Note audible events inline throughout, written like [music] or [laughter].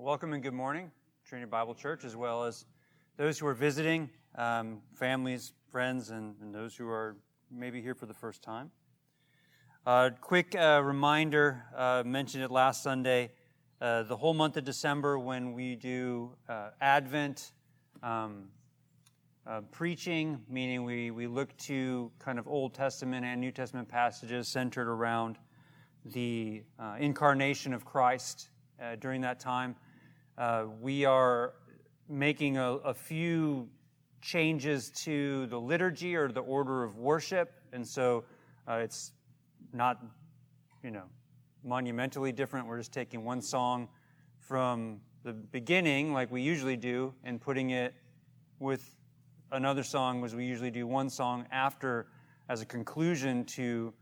welcome and good morning, Trinity Bible Church, as well as those who are visiting, um, families, friends, and, and, those who are maybe here for the first time. Uh, quick uh, reminder uh, mentioned it last Sunday. Uh, the whole month of December, when we do uh, Advent um, uh, preaching, meaning we, we look to kind of Old Testament and New Testament passages centered around the incarnation of Christ during that time. Uh, we are making a, a, few changes to the liturgy or the order of worship, and so uh, it's not, you know, monumentally different. We're just taking one song from the beginning, like we usually do, and putting it with another song, as we usually do one song after as a conclusion to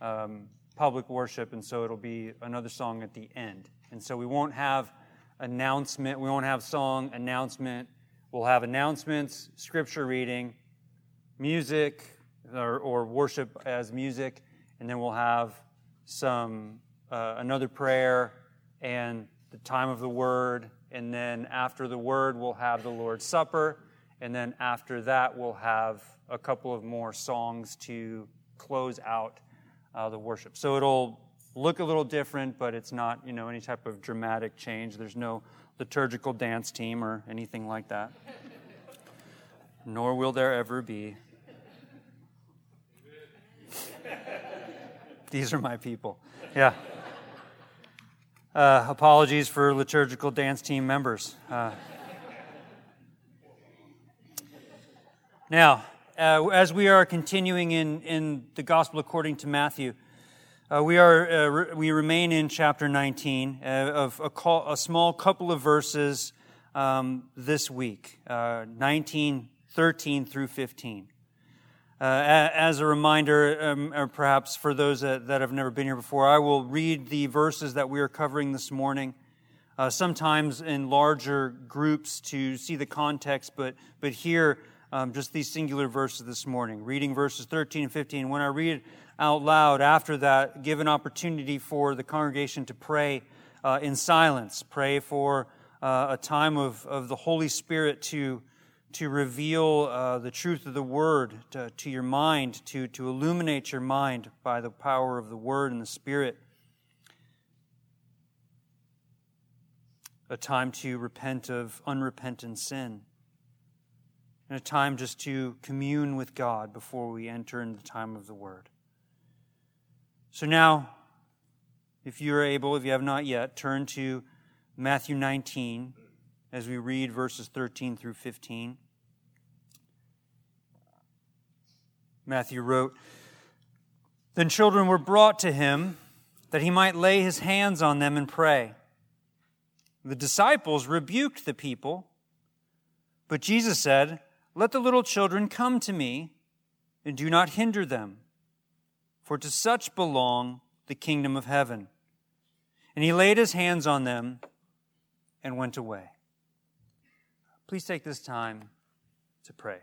um, public worship, and so it'll be another song at the end. And so we won't have announcement. We won't have song announcement. We'll have announcements, scripture reading, music, or, or worship as music, and then we'll have some uh, another prayer and the time of the word, and then after the word we'll have the Lord's Supper, and then after that we'll have a couple of more songs to close out uh, the worship. So it'll look a little different, but it's not, you know, any type of dramatic change. There's no liturgical dance team or anything like that. Nor will there ever be. These are my people. Yeah. Uh, apologies for liturgical dance team members. Uh, now, uh, as we are continuing in, in the Gospel according to Matthew, uh, we, are, uh, re- we remain in chapter 19 uh, of a, call, a, small couple of verses um, this week, uh, 19, 13 through 15. Uh, as a reminder, um, or perhaps for those that, that, have never been here before, I will read the verses that we are covering this morning, uh, sometimes in larger groups to see the context, but, but here, um, just these singular verses this morning, reading verses 13 and 15. When I read out loud after that, give an opportunity for the congregation to pray uh, in silence, pray for uh, a time of, of the Holy Spirit to, to reveal uh, the truth of the Word to, to your mind, to, to illuminate your mind by the power of the Word and the Spirit. A time to repent of unrepentant sin. And a time just to commune with God before we enter into the time of the Word. So now, if you are able, if you have not yet, turn to Matthew 19 as we read verses 13 through 15. Matthew wrote, Then children were brought to him that he might lay his hands on them and pray. The disciples rebuked the people, but Jesus said, Let the little children come to me, and do not hinder them for to such belong the kingdom of heaven. And he laid his hands on them and went away. Please take this time to pray.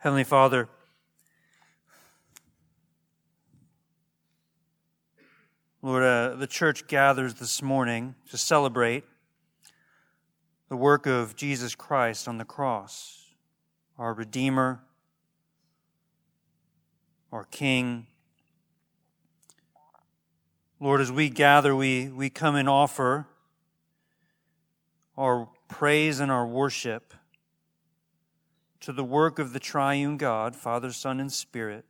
Heavenly Father, Lord, uh, the church gathers this morning to celebrate the work of Jesus Christ on the cross, our Redeemer, our King. Lord, as we gather, we, we come and offer our praise and our worship to the work of the triune God, Father, Son, and Spirit,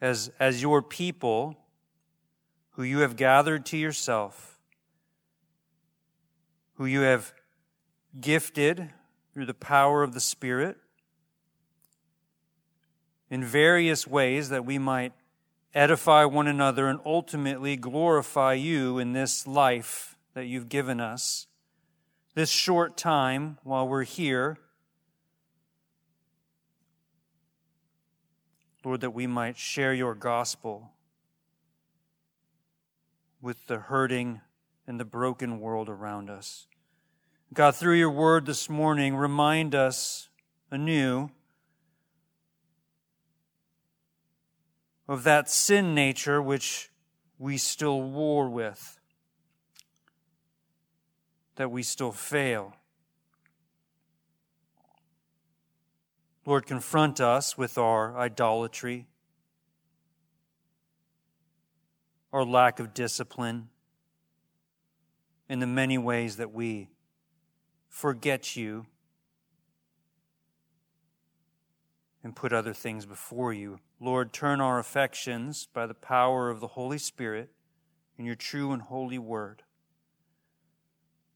as, as your people who you have gathered to yourself, who you have gifted through the power of the Spirit in various ways that we might edify one another and ultimately glorify you in this life that you've given us. This short time while we're here, Lord, that we might share your gospel with the hurting and the broken world around us. God, through your word this morning, remind us anew of that sin nature which we still war with, that we still fail. Lord, confront us with our idolatry, our lack of discipline, in the many ways that we forget you and put other things before you. Lord, turn our affections by the power of the Holy Spirit and your true and holy word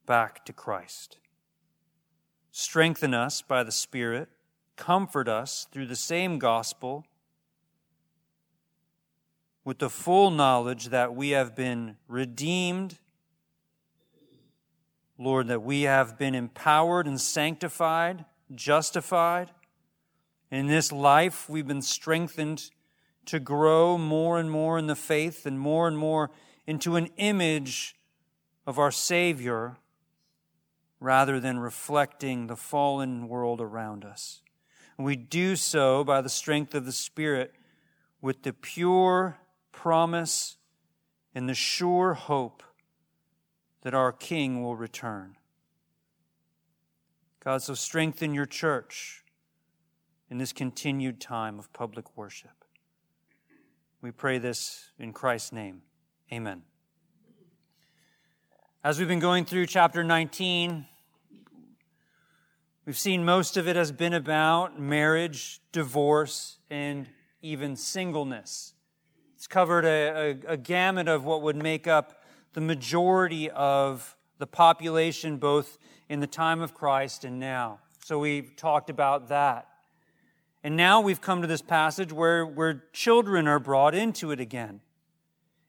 back to Christ. Strengthen us by the Spirit, comfort us through the same gospel with the full knowledge that we have been redeemed. Lord, that we have been empowered and sanctified, justified in this life, we've been strengthened to grow more and more in the faith and more and more into an image of our Savior rather than reflecting the fallen world around us. We do so by the strength of the Spirit with the pure promise and the sure hope that our King will return. God, so strengthen your church in this continued time of public worship. We pray this in Christ's name. Amen. As we've been going through chapter 19, we've seen most of it has been about marriage, divorce, and even singleness. It's covered a, a, a gamut of what would make up the majority of the population, both in the time of Christ and now. So we've talked about that. And now we've come to this passage where, where children are brought into it again.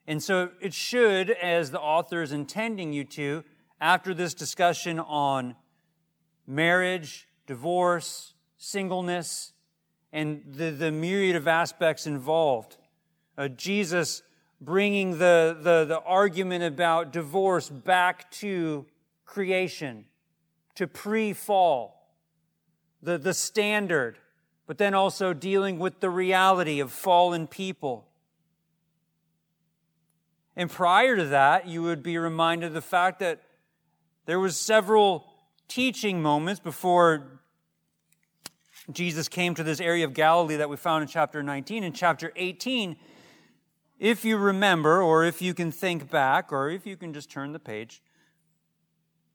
And so it should, as the author is intending you to, after this discussion on marriage, divorce, singleness, and the, the myriad of aspects involved, uh, Jesus bringing the, the, the argument about divorce back to creation, to pre fall, the, the standard but then also dealing with the reality of fallen people. And prior to that, you would be reminded of the fact that there was several teaching moments before Jesus came to this area of Galilee that we found in chapter 19. In chapter 18, if you remember, or if you can think back, or if you can just turn the page,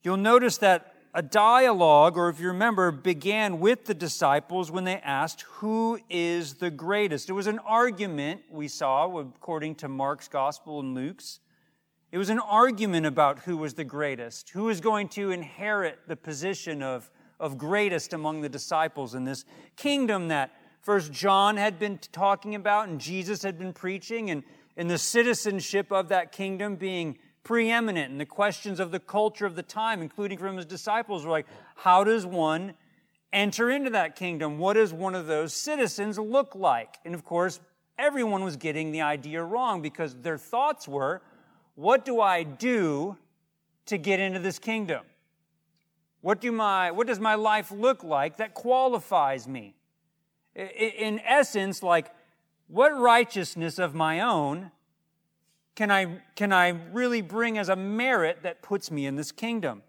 you'll notice that a dialogue, or if you remember, began with the disciples when they asked, Who is the greatest? It was an argument we saw, according to Mark's gospel and Luke's. It was an argument about who was the greatest, who was going to inherit the position of, of greatest among the disciples in this kingdom that first John had been talking about and Jesus had been preaching, and, and the citizenship of that kingdom being preeminent. And the questions of the culture of the time, including from his disciples, were like, how does one enter into that kingdom? What does one of those citizens look like? And of course, everyone was getting the idea wrong because their thoughts were, what do I do to get into this kingdom? What, do my, what does my life look like that qualifies me? In essence, like, what righteousness of my own can I, can I really bring as a merit that puts me in this kingdom?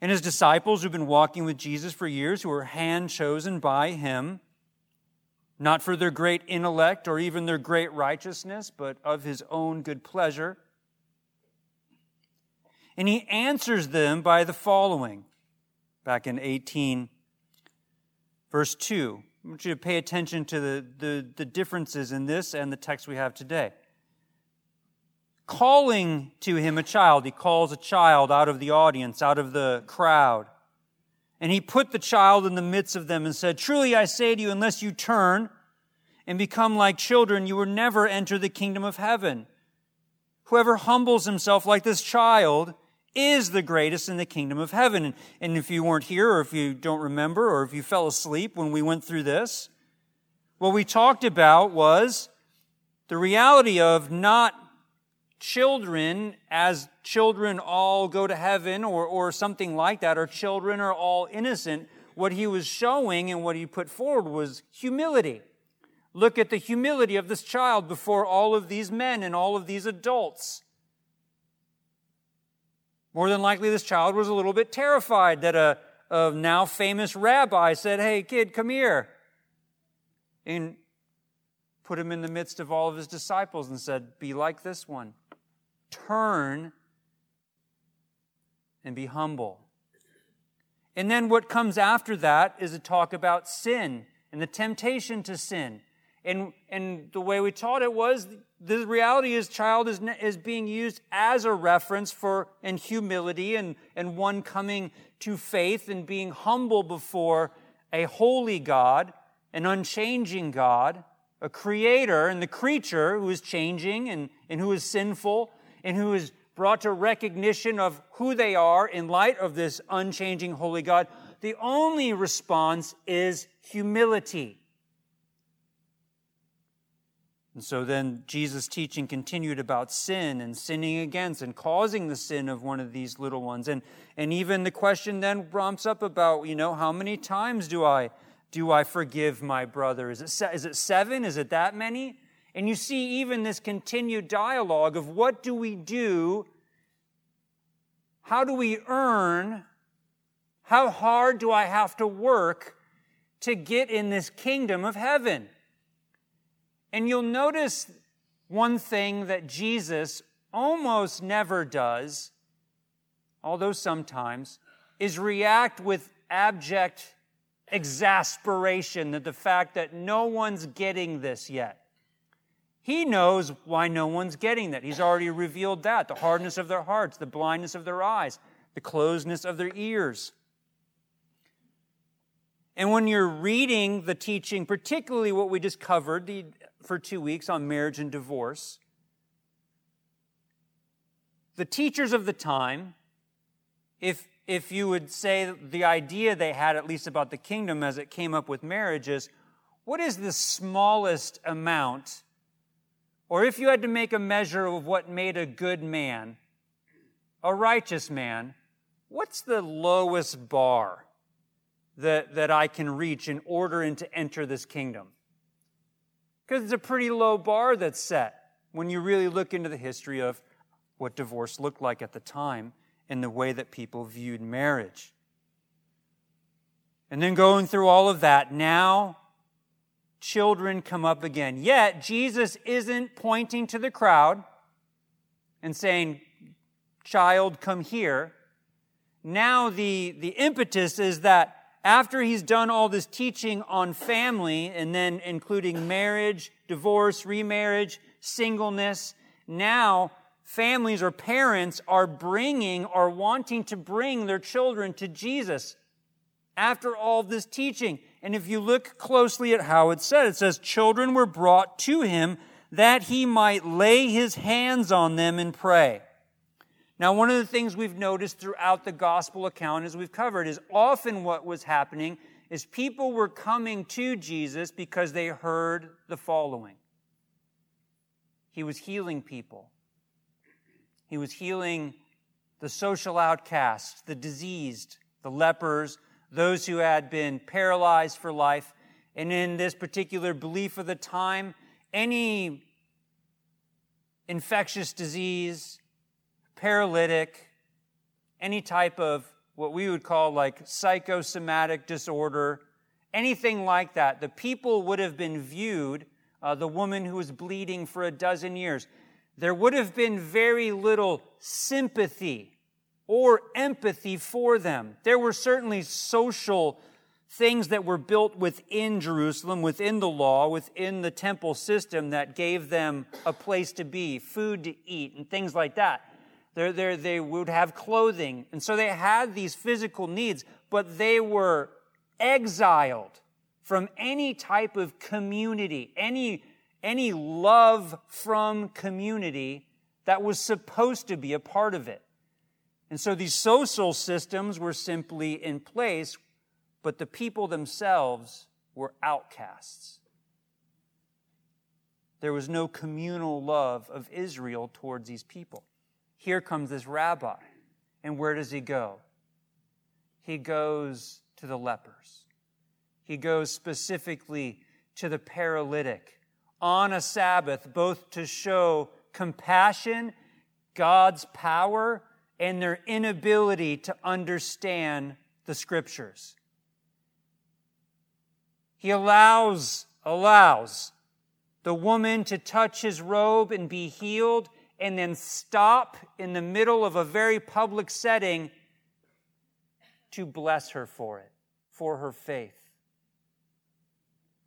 And his disciples who've been walking with Jesus for years, who were hand chosen by him, not for their great intellect or even their great righteousness, but of his own good pleasure. And he answers them by the following, back in 18, verse 2. I want you to pay attention to the, the, the differences in this and the text we have today. Calling to him a child, he calls a child out of the audience, out of the crowd. And he put the child in the midst of them and said, Truly I say to you, unless you turn and become like children, you will never enter the kingdom of heaven. Whoever humbles himself like this child is the greatest in the kingdom of heaven. And if you weren't here, or if you don't remember, or if you fell asleep when we went through this, what we talked about was the reality of not children as children all go to heaven or, or something like that, or children are all innocent. What he was showing and what he put forward was humility. Look at the humility of this child before all of these men and all of these adults. More than likely, this child was a little bit terrified that a, a now famous rabbi said, Hey, kid, come here. And put him in the midst of all of his disciples and said, Be like this one. Turn and be humble. And then what comes after that is a talk about sin and the temptation to sin. And, and the way we taught it was the reality is child is, is being used as a reference for and humility and, and one coming to faith and being humble before a holy God, an unchanging God, a creator and the creature who is changing and, and who is sinful and who is brought to recognition of who they are in light of this unchanging holy God. The only response is humility. And so then Jesus' teaching continued about sin and sinning against and causing the sin of one of these little ones. And, and even the question then ramps up about, you know, how many times do I, do I forgive my brother? Is it, is it seven? Is it that many? And you see even this continued dialogue of what do we do? How do we earn? How hard do I have to work to get in this kingdom of heaven? And you'll notice one thing that Jesus almost never does, although sometimes, is react with abject exasperation at the fact that no one's getting this yet. He knows why no one's getting that. He's already revealed that the hardness of their hearts, the blindness of their eyes, the closedness of their ears. And when you're reading the teaching, particularly what we just covered, the for two weeks on marriage and divorce. The teachers of the time, if, if you would say the idea they had, at least about the kingdom as it came up with marriage, is what is the smallest amount, or if you had to make a measure of what made a good man, a righteous man, what's the lowest bar that, that I can reach in order to enter this kingdom? Because it's a pretty low bar that's set when you really look into the history of what divorce looked like at the time and the way that people viewed marriage. And then going through all of that, now children come up again. Yet, Jesus isn't pointing to the crowd and saying, Child, come here. Now, the, the impetus is that after he's done all this teaching on family and then including marriage, divorce, remarriage, singleness, now families or parents are bringing or wanting to bring their children to Jesus after all this teaching. And if you look closely at how it's said, it says, Children were brought to him that he might lay his hands on them and pray. Now, one of the things we've noticed throughout the gospel account, as we've covered, is often what was happening is people were coming to Jesus because they heard the following He was healing people, He was healing the social outcasts, the diseased, the lepers, those who had been paralyzed for life. And in this particular belief of the time, any infectious disease, paralytic, any type of what we would call like psychosomatic disorder, anything like that, the people would have been viewed, uh, the woman who was bleeding for a dozen years, there would have been very little sympathy or empathy for them. There were certainly social things that were built within Jerusalem, within the law, within the temple system that gave them a place to be, food to eat, and things like that. They're, they're, they would have clothing. And so they had these physical needs, but they were exiled from any type of community, any, any love from community that was supposed to be a part of it. And so these social systems were simply in place, but the people themselves were outcasts. There was no communal love of Israel towards these people. Here comes this rabbi. And where does he go? He goes to the lepers. He goes specifically to the paralytic on a Sabbath, both to show compassion, God's power, and their inability to understand the scriptures. He allows, allows the woman to touch his robe and be healed and then stop in the middle of a very public setting to bless her for it, for her faith.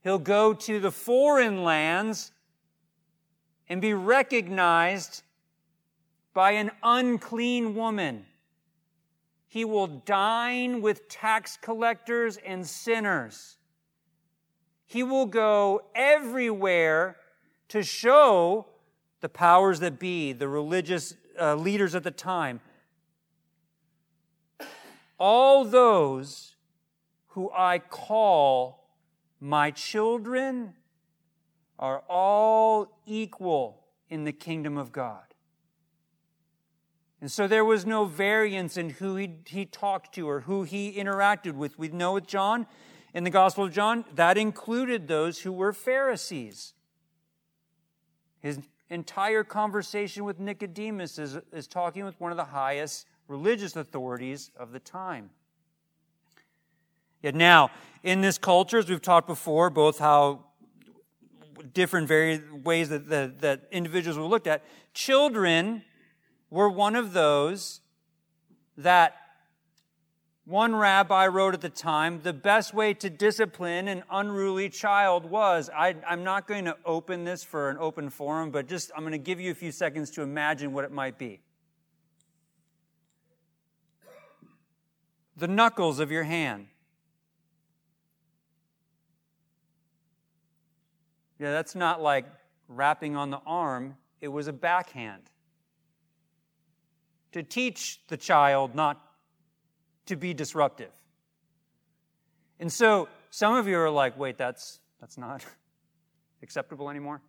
He'll go to the foreign lands and be recognized by an unclean woman. He will dine with tax collectors and sinners. He will go everywhere to show the powers that be, the religious uh, leaders at the time, all those who I call my children are all equal in the kingdom of God. And so there was no variance in who he, he talked to or who he interacted with. We know with John, in the Gospel of John, that included those who were Pharisees. His entire conversation with Nicodemus is, is talking with one of the highest religious authorities of the time. Yet now, in this culture, as we've talked before, both how different varied ways that, that, that individuals were looked at, children were one of those that one rabbi wrote at the time the best way to discipline an unruly child was I, am not going to open this for an open forum, but just I'm going to give you a few seconds to imagine what it might be. The knuckles of your hand. Yeah, that's not like rapping on the arm, it was a backhand. To teach the child not to be disruptive. And so some of you are like, wait, that's, that's not [laughs] acceptable anymore.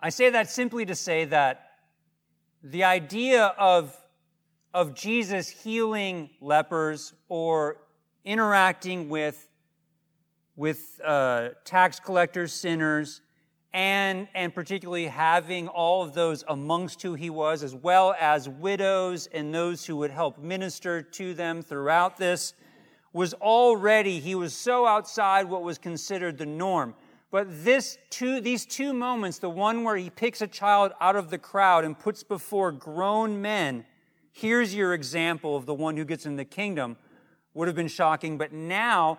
I say that simply to say that the idea of, of Jesus healing lepers or interacting with, with uh, tax collectors, sinners, and, and particularly having all of those amongst who he was, as well as widows and those who would help minister to them throughout this, was already, he was so outside what was considered the norm. But this two, these two moments, the one where he picks a child out of the crowd and puts before grown men, here's your example of the one who gets in the kingdom, would have been shocking. But now,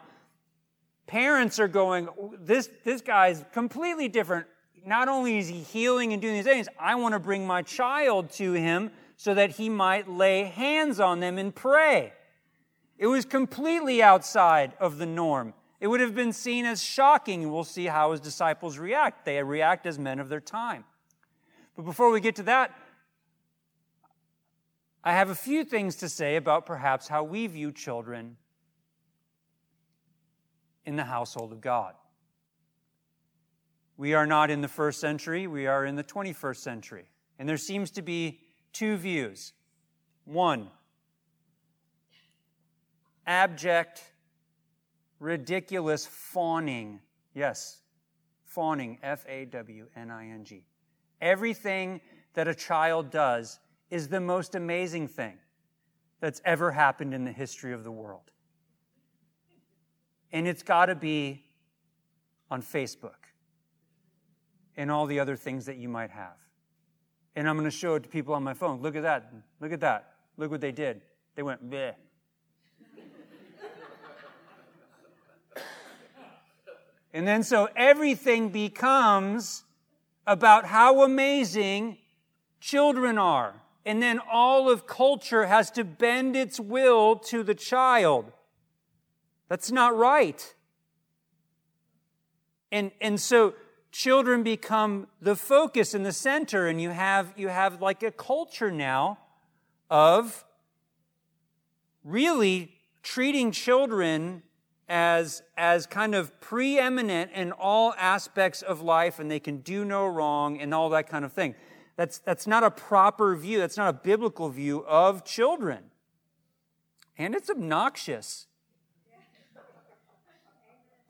parents are going, this, this guy's completely different. Not only is he healing and doing these things, I want to bring my child to him so that he might lay hands on them and pray. It was completely outside of the norm. It would have been seen as shocking. We'll see how his disciples react. They react as men of their time. But before we get to that, I have a few things to say about perhaps how we view children in the household of God. We are not in the first century, we are in the 21st century. And there seems to be two views. One, abject, ridiculous fawning. Yes, fawning, F A W N I N G. Everything that a child does is the most amazing thing. that's ever happened in the history of the world. And it's got to be on Facebook and all the other things that you might have. And I'm going to show it to people on my phone. Look at that. Look at that. Look what they did. They went, bleh. [laughs] and then so everything becomes about how amazing children are. And then all of culture has to bend its will to the child. That's not right. And, and so children become the focus and the center, and you have, you have like a culture now of really treating children as, as kind of preeminent in all aspects of life and they can do no wrong and all that kind of thing. That's, that's not a proper view. That's not a biblical view of children. And it's obnoxious.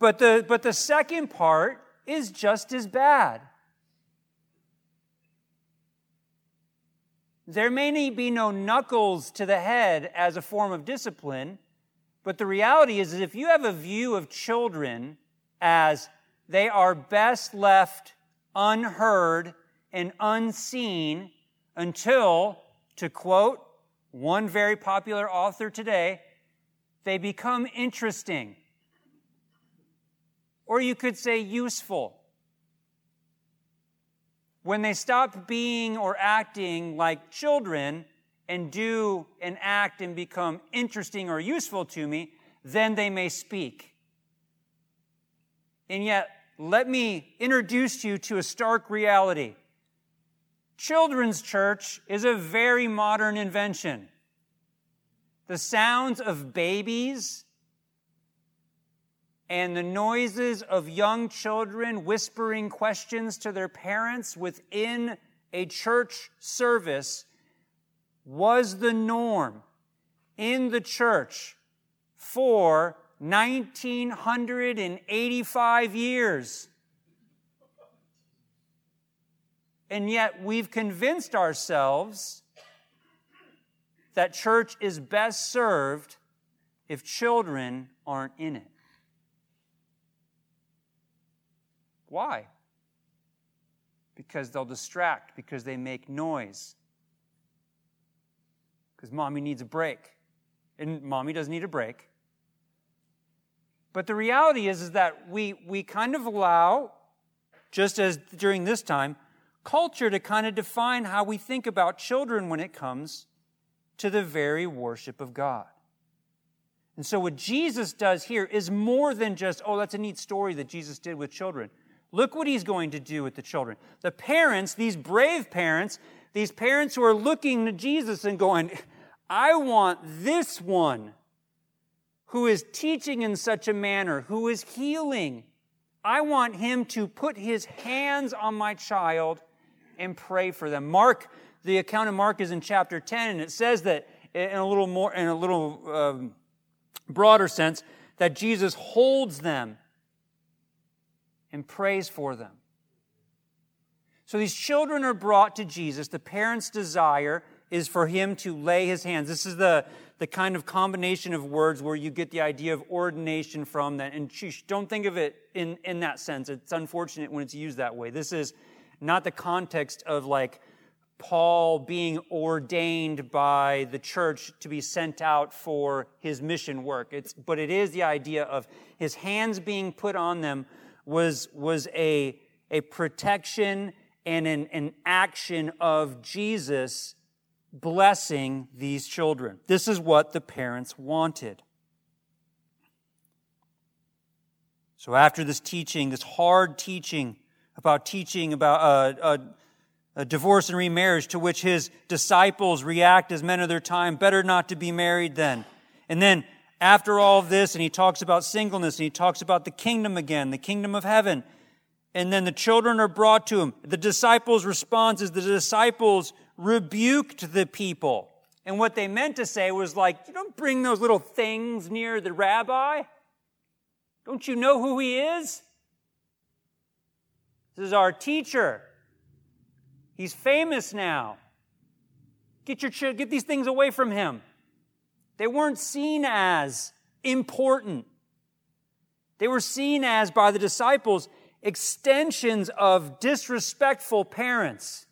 But the, but the second part is just as bad. There may be no knuckles to the head as a form of discipline, but the reality is that if you have a view of children as they are best left unheard and unseen until, to quote one very popular author today, they become interesting. Or you could say useful. When they stop being or acting like children and do and act and become interesting or useful to me, then they may speak. And yet, let me introduce you to a stark reality. Children's church is a very modern invention. The sounds of babies and the noises of young children whispering questions to their parents within a church service was the norm in the church for 1985 years. And yet we've convinced ourselves that church is best served if children aren't in it. Why? Because they'll distract, because they make noise. Because mommy needs a break. And mommy doesn't need a break. But the reality is, is that we, we kind of allow, just as during this time, culture to kind of define how we think about children when it comes to the very worship of God. And so, what Jesus does here is more than just, oh, that's a neat story that Jesus did with children. Look what he's going to do with the children. The parents, these brave parents, these parents who are looking to Jesus and going, I want this one who is teaching in such a manner, who is healing. I want him to put his hands on my child and pray for them. Mark, the account of Mark is in chapter 10, and it says that in a little more, in a little um, broader sense, that Jesus holds them and prays for them. So these children are brought to Jesus. The parents' desire is for him to lay his hands. This is the, the kind of combination of words where you get the idea of ordination from that. And sheesh, don't think of it in, in that sense. It's unfortunate when it's used that way. This is not the context of like Paul being ordained by the church to be sent out for his mission work. It's, but it is the idea of his hands being put on them was, was a, a protection and an, an action of Jesus blessing these children. This is what the parents wanted. So, after this teaching, this hard teaching about teaching about uh, uh, a divorce and remarriage, to which his disciples react as men of their time, better not to be married then. And then after all of this, and he talks about singleness, and he talks about the kingdom again, the kingdom of heaven. And then the children are brought to him. The disciples' response is the disciples rebuked the people. And what they meant to say was like, you don't bring those little things near the rabbi. Don't you know who he is? This is our teacher. He's famous now. Get your get these things away from him. They weren't seen as important. They were seen as, by the disciples, extensions of disrespectful parents.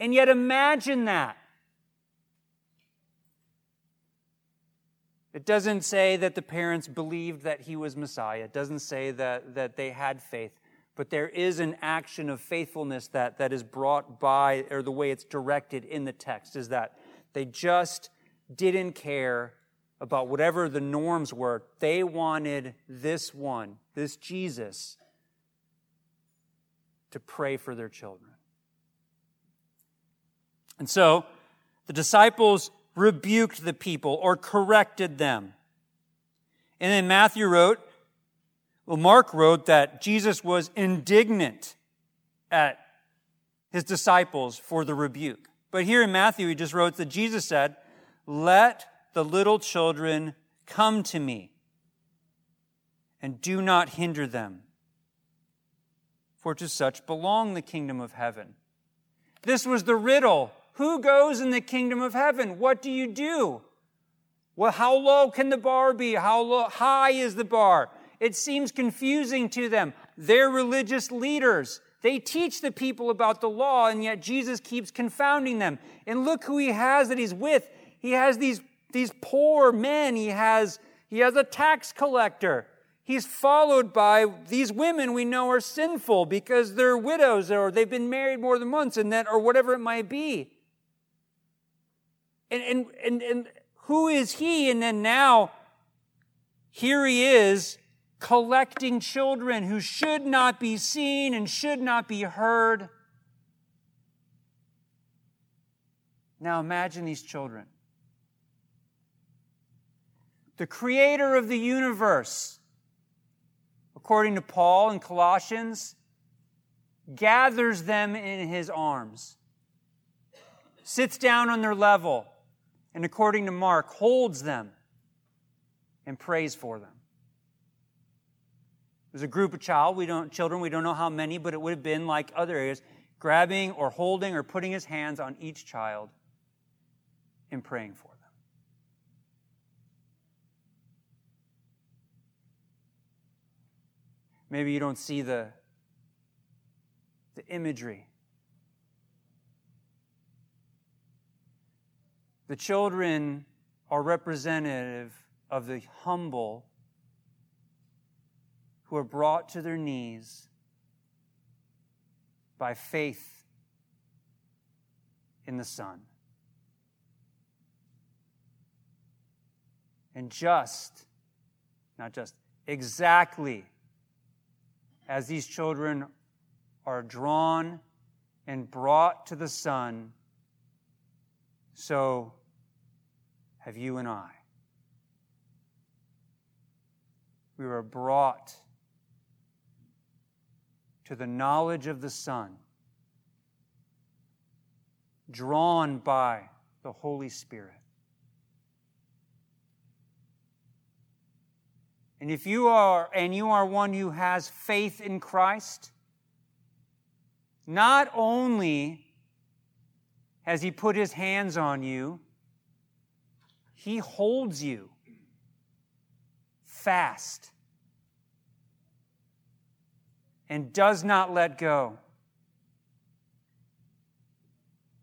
And yet imagine that. It doesn't say that the parents believed that he was Messiah. It doesn't say that, that they had faith. But there is an action of faithfulness that, that is brought by, or the way it's directed in the text, is that they just didn't care about whatever the norms were. They wanted this one, this Jesus, to pray for their children. And so the disciples rebuked the people or corrected them. And then Matthew wrote, well, Mark wrote that Jesus was indignant at his disciples for the rebuke. But here in Matthew, he just wrote that Jesus said, Let the little children come to me and do not hinder them, for to such belong the kingdom of heaven. This was the riddle. Who goes in the kingdom of heaven? What do you do? Well, how low can the bar be? How low, high is the bar? It seems confusing to them. They're religious leaders. They teach the people about the law, and yet Jesus keeps confounding them. And look who he has that he's with. He has these, these poor men. He has, he has a tax collector. He's followed by these women we know are sinful because they're widows or they've been married more than once and that, or whatever it might be. And, and, and, and who is he? And then now, here he is collecting children who should not be seen and should not be heard. Now imagine these children. The creator of the universe, according to Paul in Colossians, gathers them in his arms, sits down on their level, and according to Mark, holds them and prays for them. There's a group of child, we don't, children, we don't know how many, but it would have been like other areas, grabbing or holding or putting his hands on each child and praying for them. Maybe you don't see the, the imagery. The children are representative of the humble who are brought to their knees by faith in the Son. And just, not just, exactly as these children are drawn and brought to the Son, so have you and I. We were brought to the knowledge of the Son, drawn by the Holy Spirit. And if you are, and you are one who has faith in Christ, not only has He put His hands on you, He holds you fast and does not let go.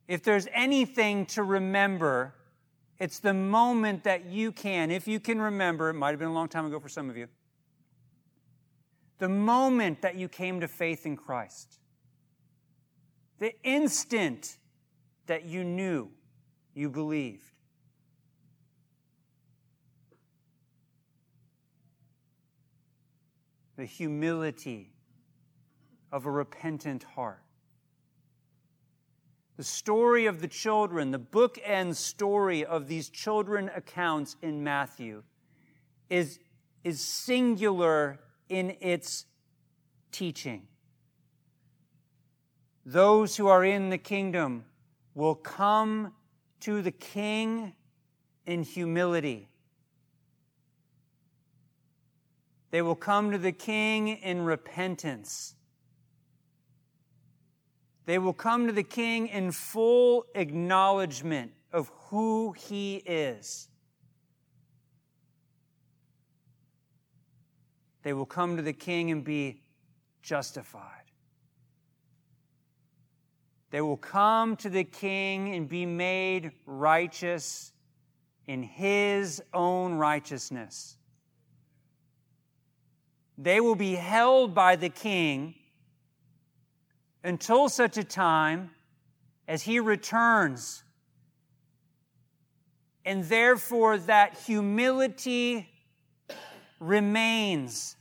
If there's anything to remember, it's the moment that you can, if you can remember, it might have been a long time ago for some of you, the moment that you came to faith in Christ, the instant that you knew you believed. The humility of a repentant heart. The story of the children, the bookend story of these children accounts in Matthew, is, is singular in its teaching. Those who are in the kingdom will come to the king in humility. They will come to the king in repentance. They will come to the king in full acknowledgement of who he is. They will come to the king and be justified. They will come to the king and be made righteous in his own righteousness. They will be held by the king until such a time as he returns. And therefore, that humility remains.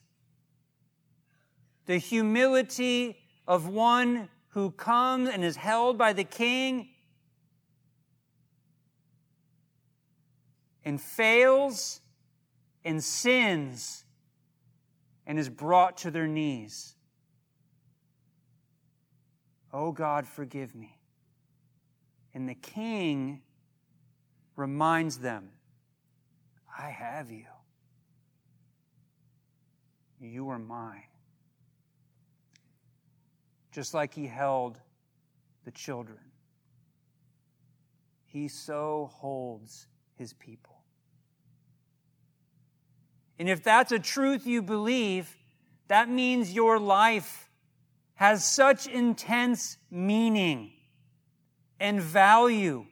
The humility of one who comes and is held by the king and fails and sins and is brought to their knees. Oh God, forgive me. And the king reminds them, I have you. You are mine. Just like he held the children, he so holds his people. And if that's a truth you believe, that means your life has such intense meaning and value.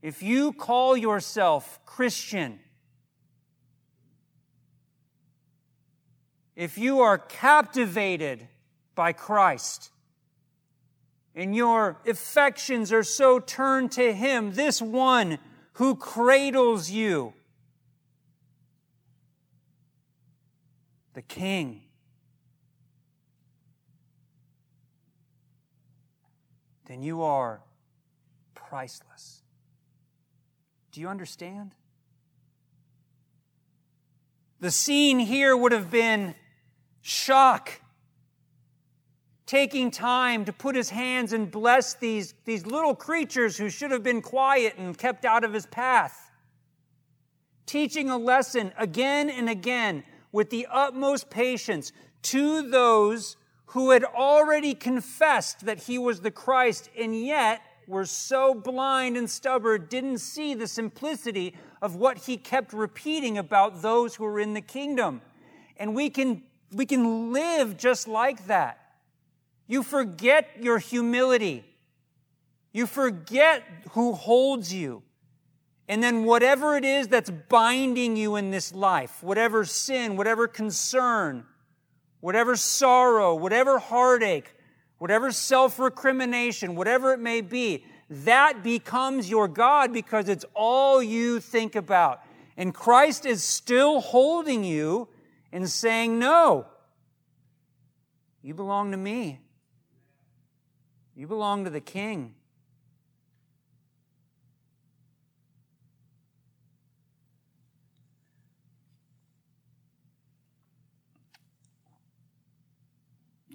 If you call yourself Christian, if you are captivated by Christ, and your affections are so turned to Him, this one who cradles you, the King. Then you are priceless. Do you understand? The scene here would have been shock. Taking time to put his hands and bless these, these little creatures who should have been quiet and kept out of his path. Teaching a lesson again and again with the utmost patience to those who had already confessed that he was the Christ and yet were so blind and stubborn, didn't see the simplicity of what he kept repeating about those who were in the kingdom. And we can, we can live just like that. You forget your humility. You forget who holds you. And then whatever it is that's binding you in this life, whatever sin, whatever concern, whatever sorrow, whatever heartache, whatever self recrimination, whatever it may be, that becomes your God because it's all you think about. And Christ is still holding you and saying, No, you belong to me. You belong to the King.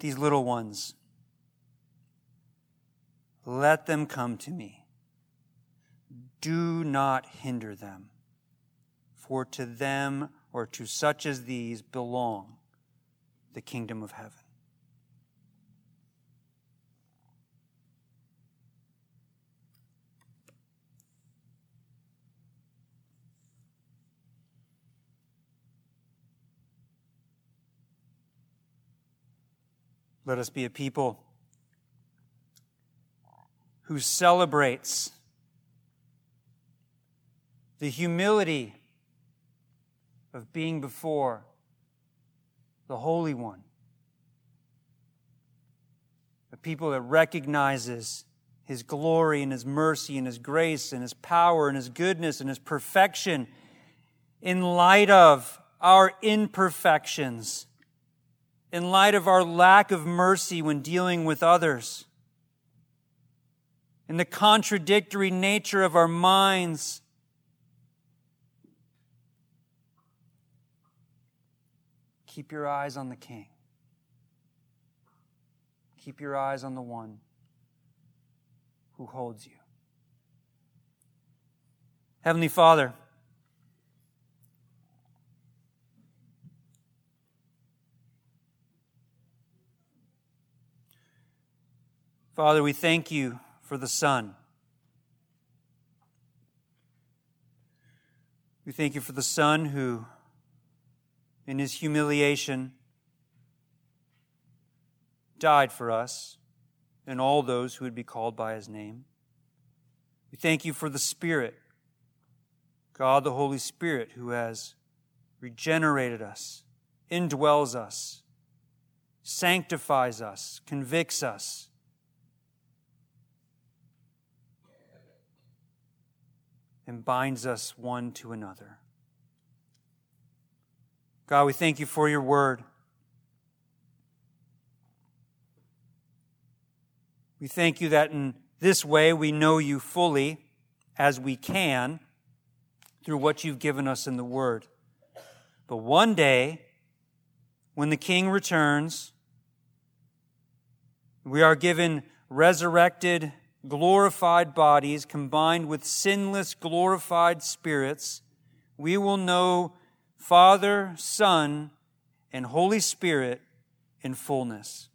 These little ones. Let them come to me. Do not hinder them, for to them or to such as these belong the kingdom of heaven. Let us be a people who celebrates the humility of being before the Holy One. A people that recognizes His glory and His mercy and His grace and His power and His goodness and His perfection in light of our imperfections in light of our lack of mercy when dealing with others, in the contradictory nature of our minds. Keep your eyes on the King. Keep your eyes on the one who holds you. Heavenly Father, Father, we thank you for the Son. We thank you for the Son who in his humiliation, died for us and all those who would be called by his name. We thank you for the Spirit, God the Holy Spirit, who has regenerated us, indwells us, sanctifies us, convicts us. And binds us one to another. God, we thank you for your word. We thank you that in this way we know you fully as we can through what you've given us in the Word. But one day, when the King returns, we are given resurrected, glorified bodies combined with sinless, glorified spirits. We will know Father, Son, and Holy Spirit in fullness.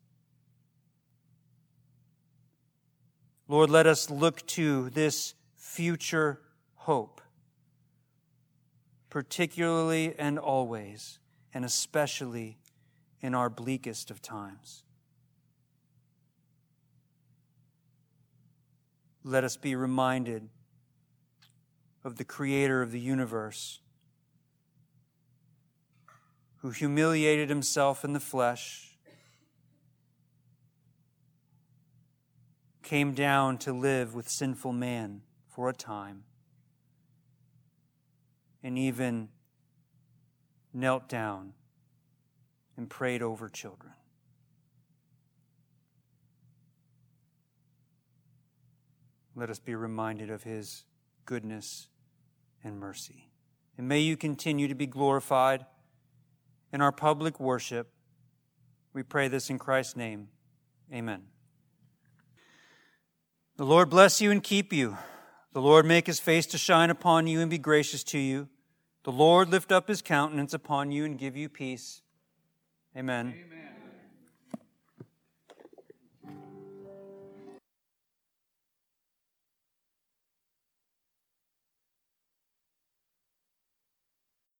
Lord, let us look to this future hope, particularly and always, and especially in our bleakest of times. Let us be reminded of the Creator of the universe, who humiliated himself in the flesh came down to live with sinful man for a time, and even knelt down and prayed over children. Let us be reminded of his goodness and mercy. And may you continue to be glorified in our public worship. We pray this in Christ's name. Amen. The Lord bless you and keep you. The Lord make his face to shine upon you and be gracious to you. The Lord lift up his countenance upon you and give you peace. Amen. Amen.